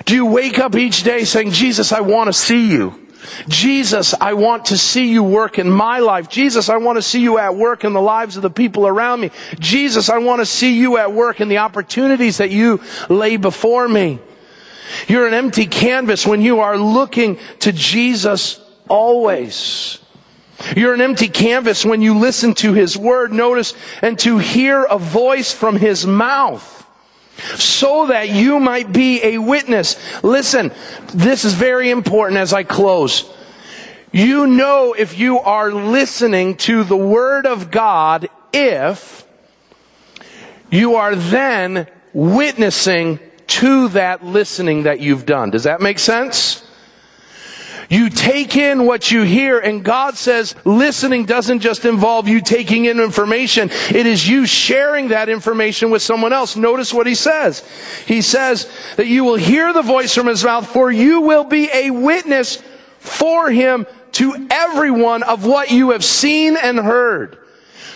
do you wake up each day saying, Jesus, I want to see you. Jesus, I want to see you work in my life. Jesus, I want to see you at work in the lives of the people around me. Jesus, I want to see you at work in the opportunities that you lay before me. You're an empty canvas when you are looking to Jesus always. You're an empty canvas when you listen to His Word, notice, and to hear a voice from His mouth. So that you might be a witness. Listen, this is very important as I close. You know if you are listening to the Word of God if you are then witnessing to that listening that you've done. Does that make sense? You take in what you hear and God says listening doesn't just involve you taking in information. It is you sharing that information with someone else. Notice what he says. He says that you will hear the voice from his mouth for you will be a witness for him to everyone of what you have seen and heard.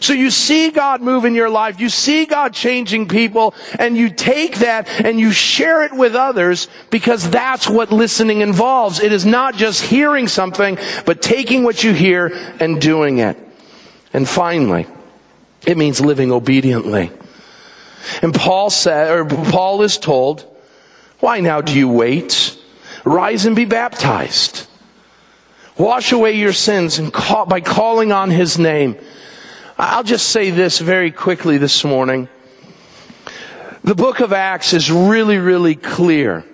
So you see God move in your life, you see God changing people, and you take that and you share it with others because that's what listening involves. It is not just hearing something, but taking what you hear and doing it. And finally, it means living obediently. And Paul said, or Paul is told, why now do you wait? Rise and be baptized. Wash away your sins and call, by calling on his name. I'll just say this very quickly this morning. The book of Acts is really, really clear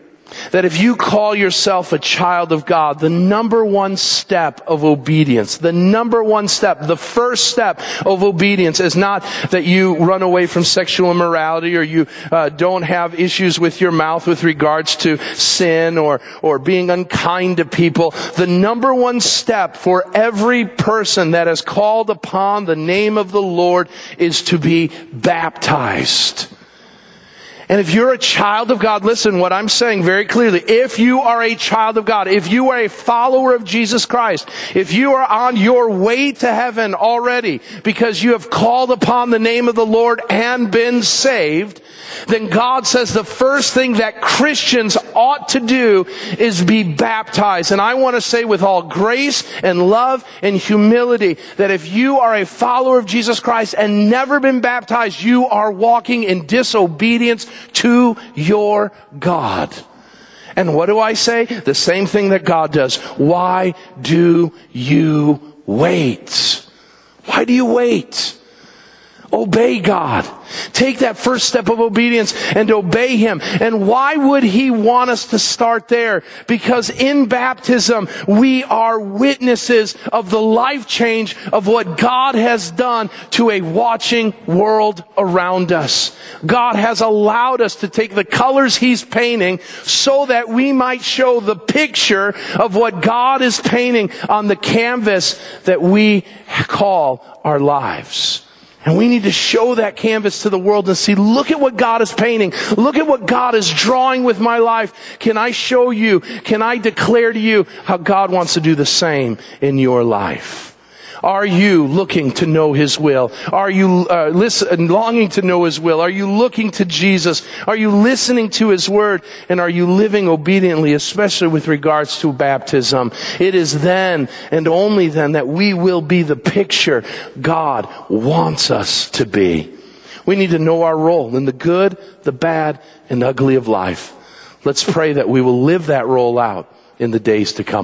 that if you call yourself a child of God, the number one step of obedience, the number one step, the first step of obedience is not that you run away from sexual immorality or you uh, don't have issues with your mouth with regards to sin or, or being unkind to people. The number one step for every person that has called upon the name of the Lord is to be baptized. And if you're a child of God, listen what I'm saying very clearly. If you are a child of God, if you are a follower of Jesus Christ, if you are on your way to heaven already because you have called upon the name of the Lord and been saved, then God says the first thing that Christians ought to do is be baptized. And I want to say with all grace and love and humility that if you are a follower of Jesus Christ and never been baptized, you are walking in disobedience to your God. And what do I say? The same thing that God does. Why do you wait? Why do you wait? Obey God. Take that first step of obedience and obey Him. And why would He want us to start there? Because in baptism, we are witnesses of the life change of what God has done to a watching world around us. God has allowed us to take the colors He's painting so that we might show the picture of what God is painting on the canvas that we call our lives. And we need to show that canvas to the world and see, look at what God is painting. Look at what God is drawing with my life. Can I show you? Can I declare to you how God wants to do the same in your life? Are you looking to know His will? Are you uh, listen, longing to know His will? Are you looking to Jesus? Are you listening to His Word? And are you living obediently, especially with regards to baptism? It is then and only then that we will be the picture God wants us to be. We need to know our role in the good, the bad, and ugly of life. Let's pray that we will live that role out in the days to come.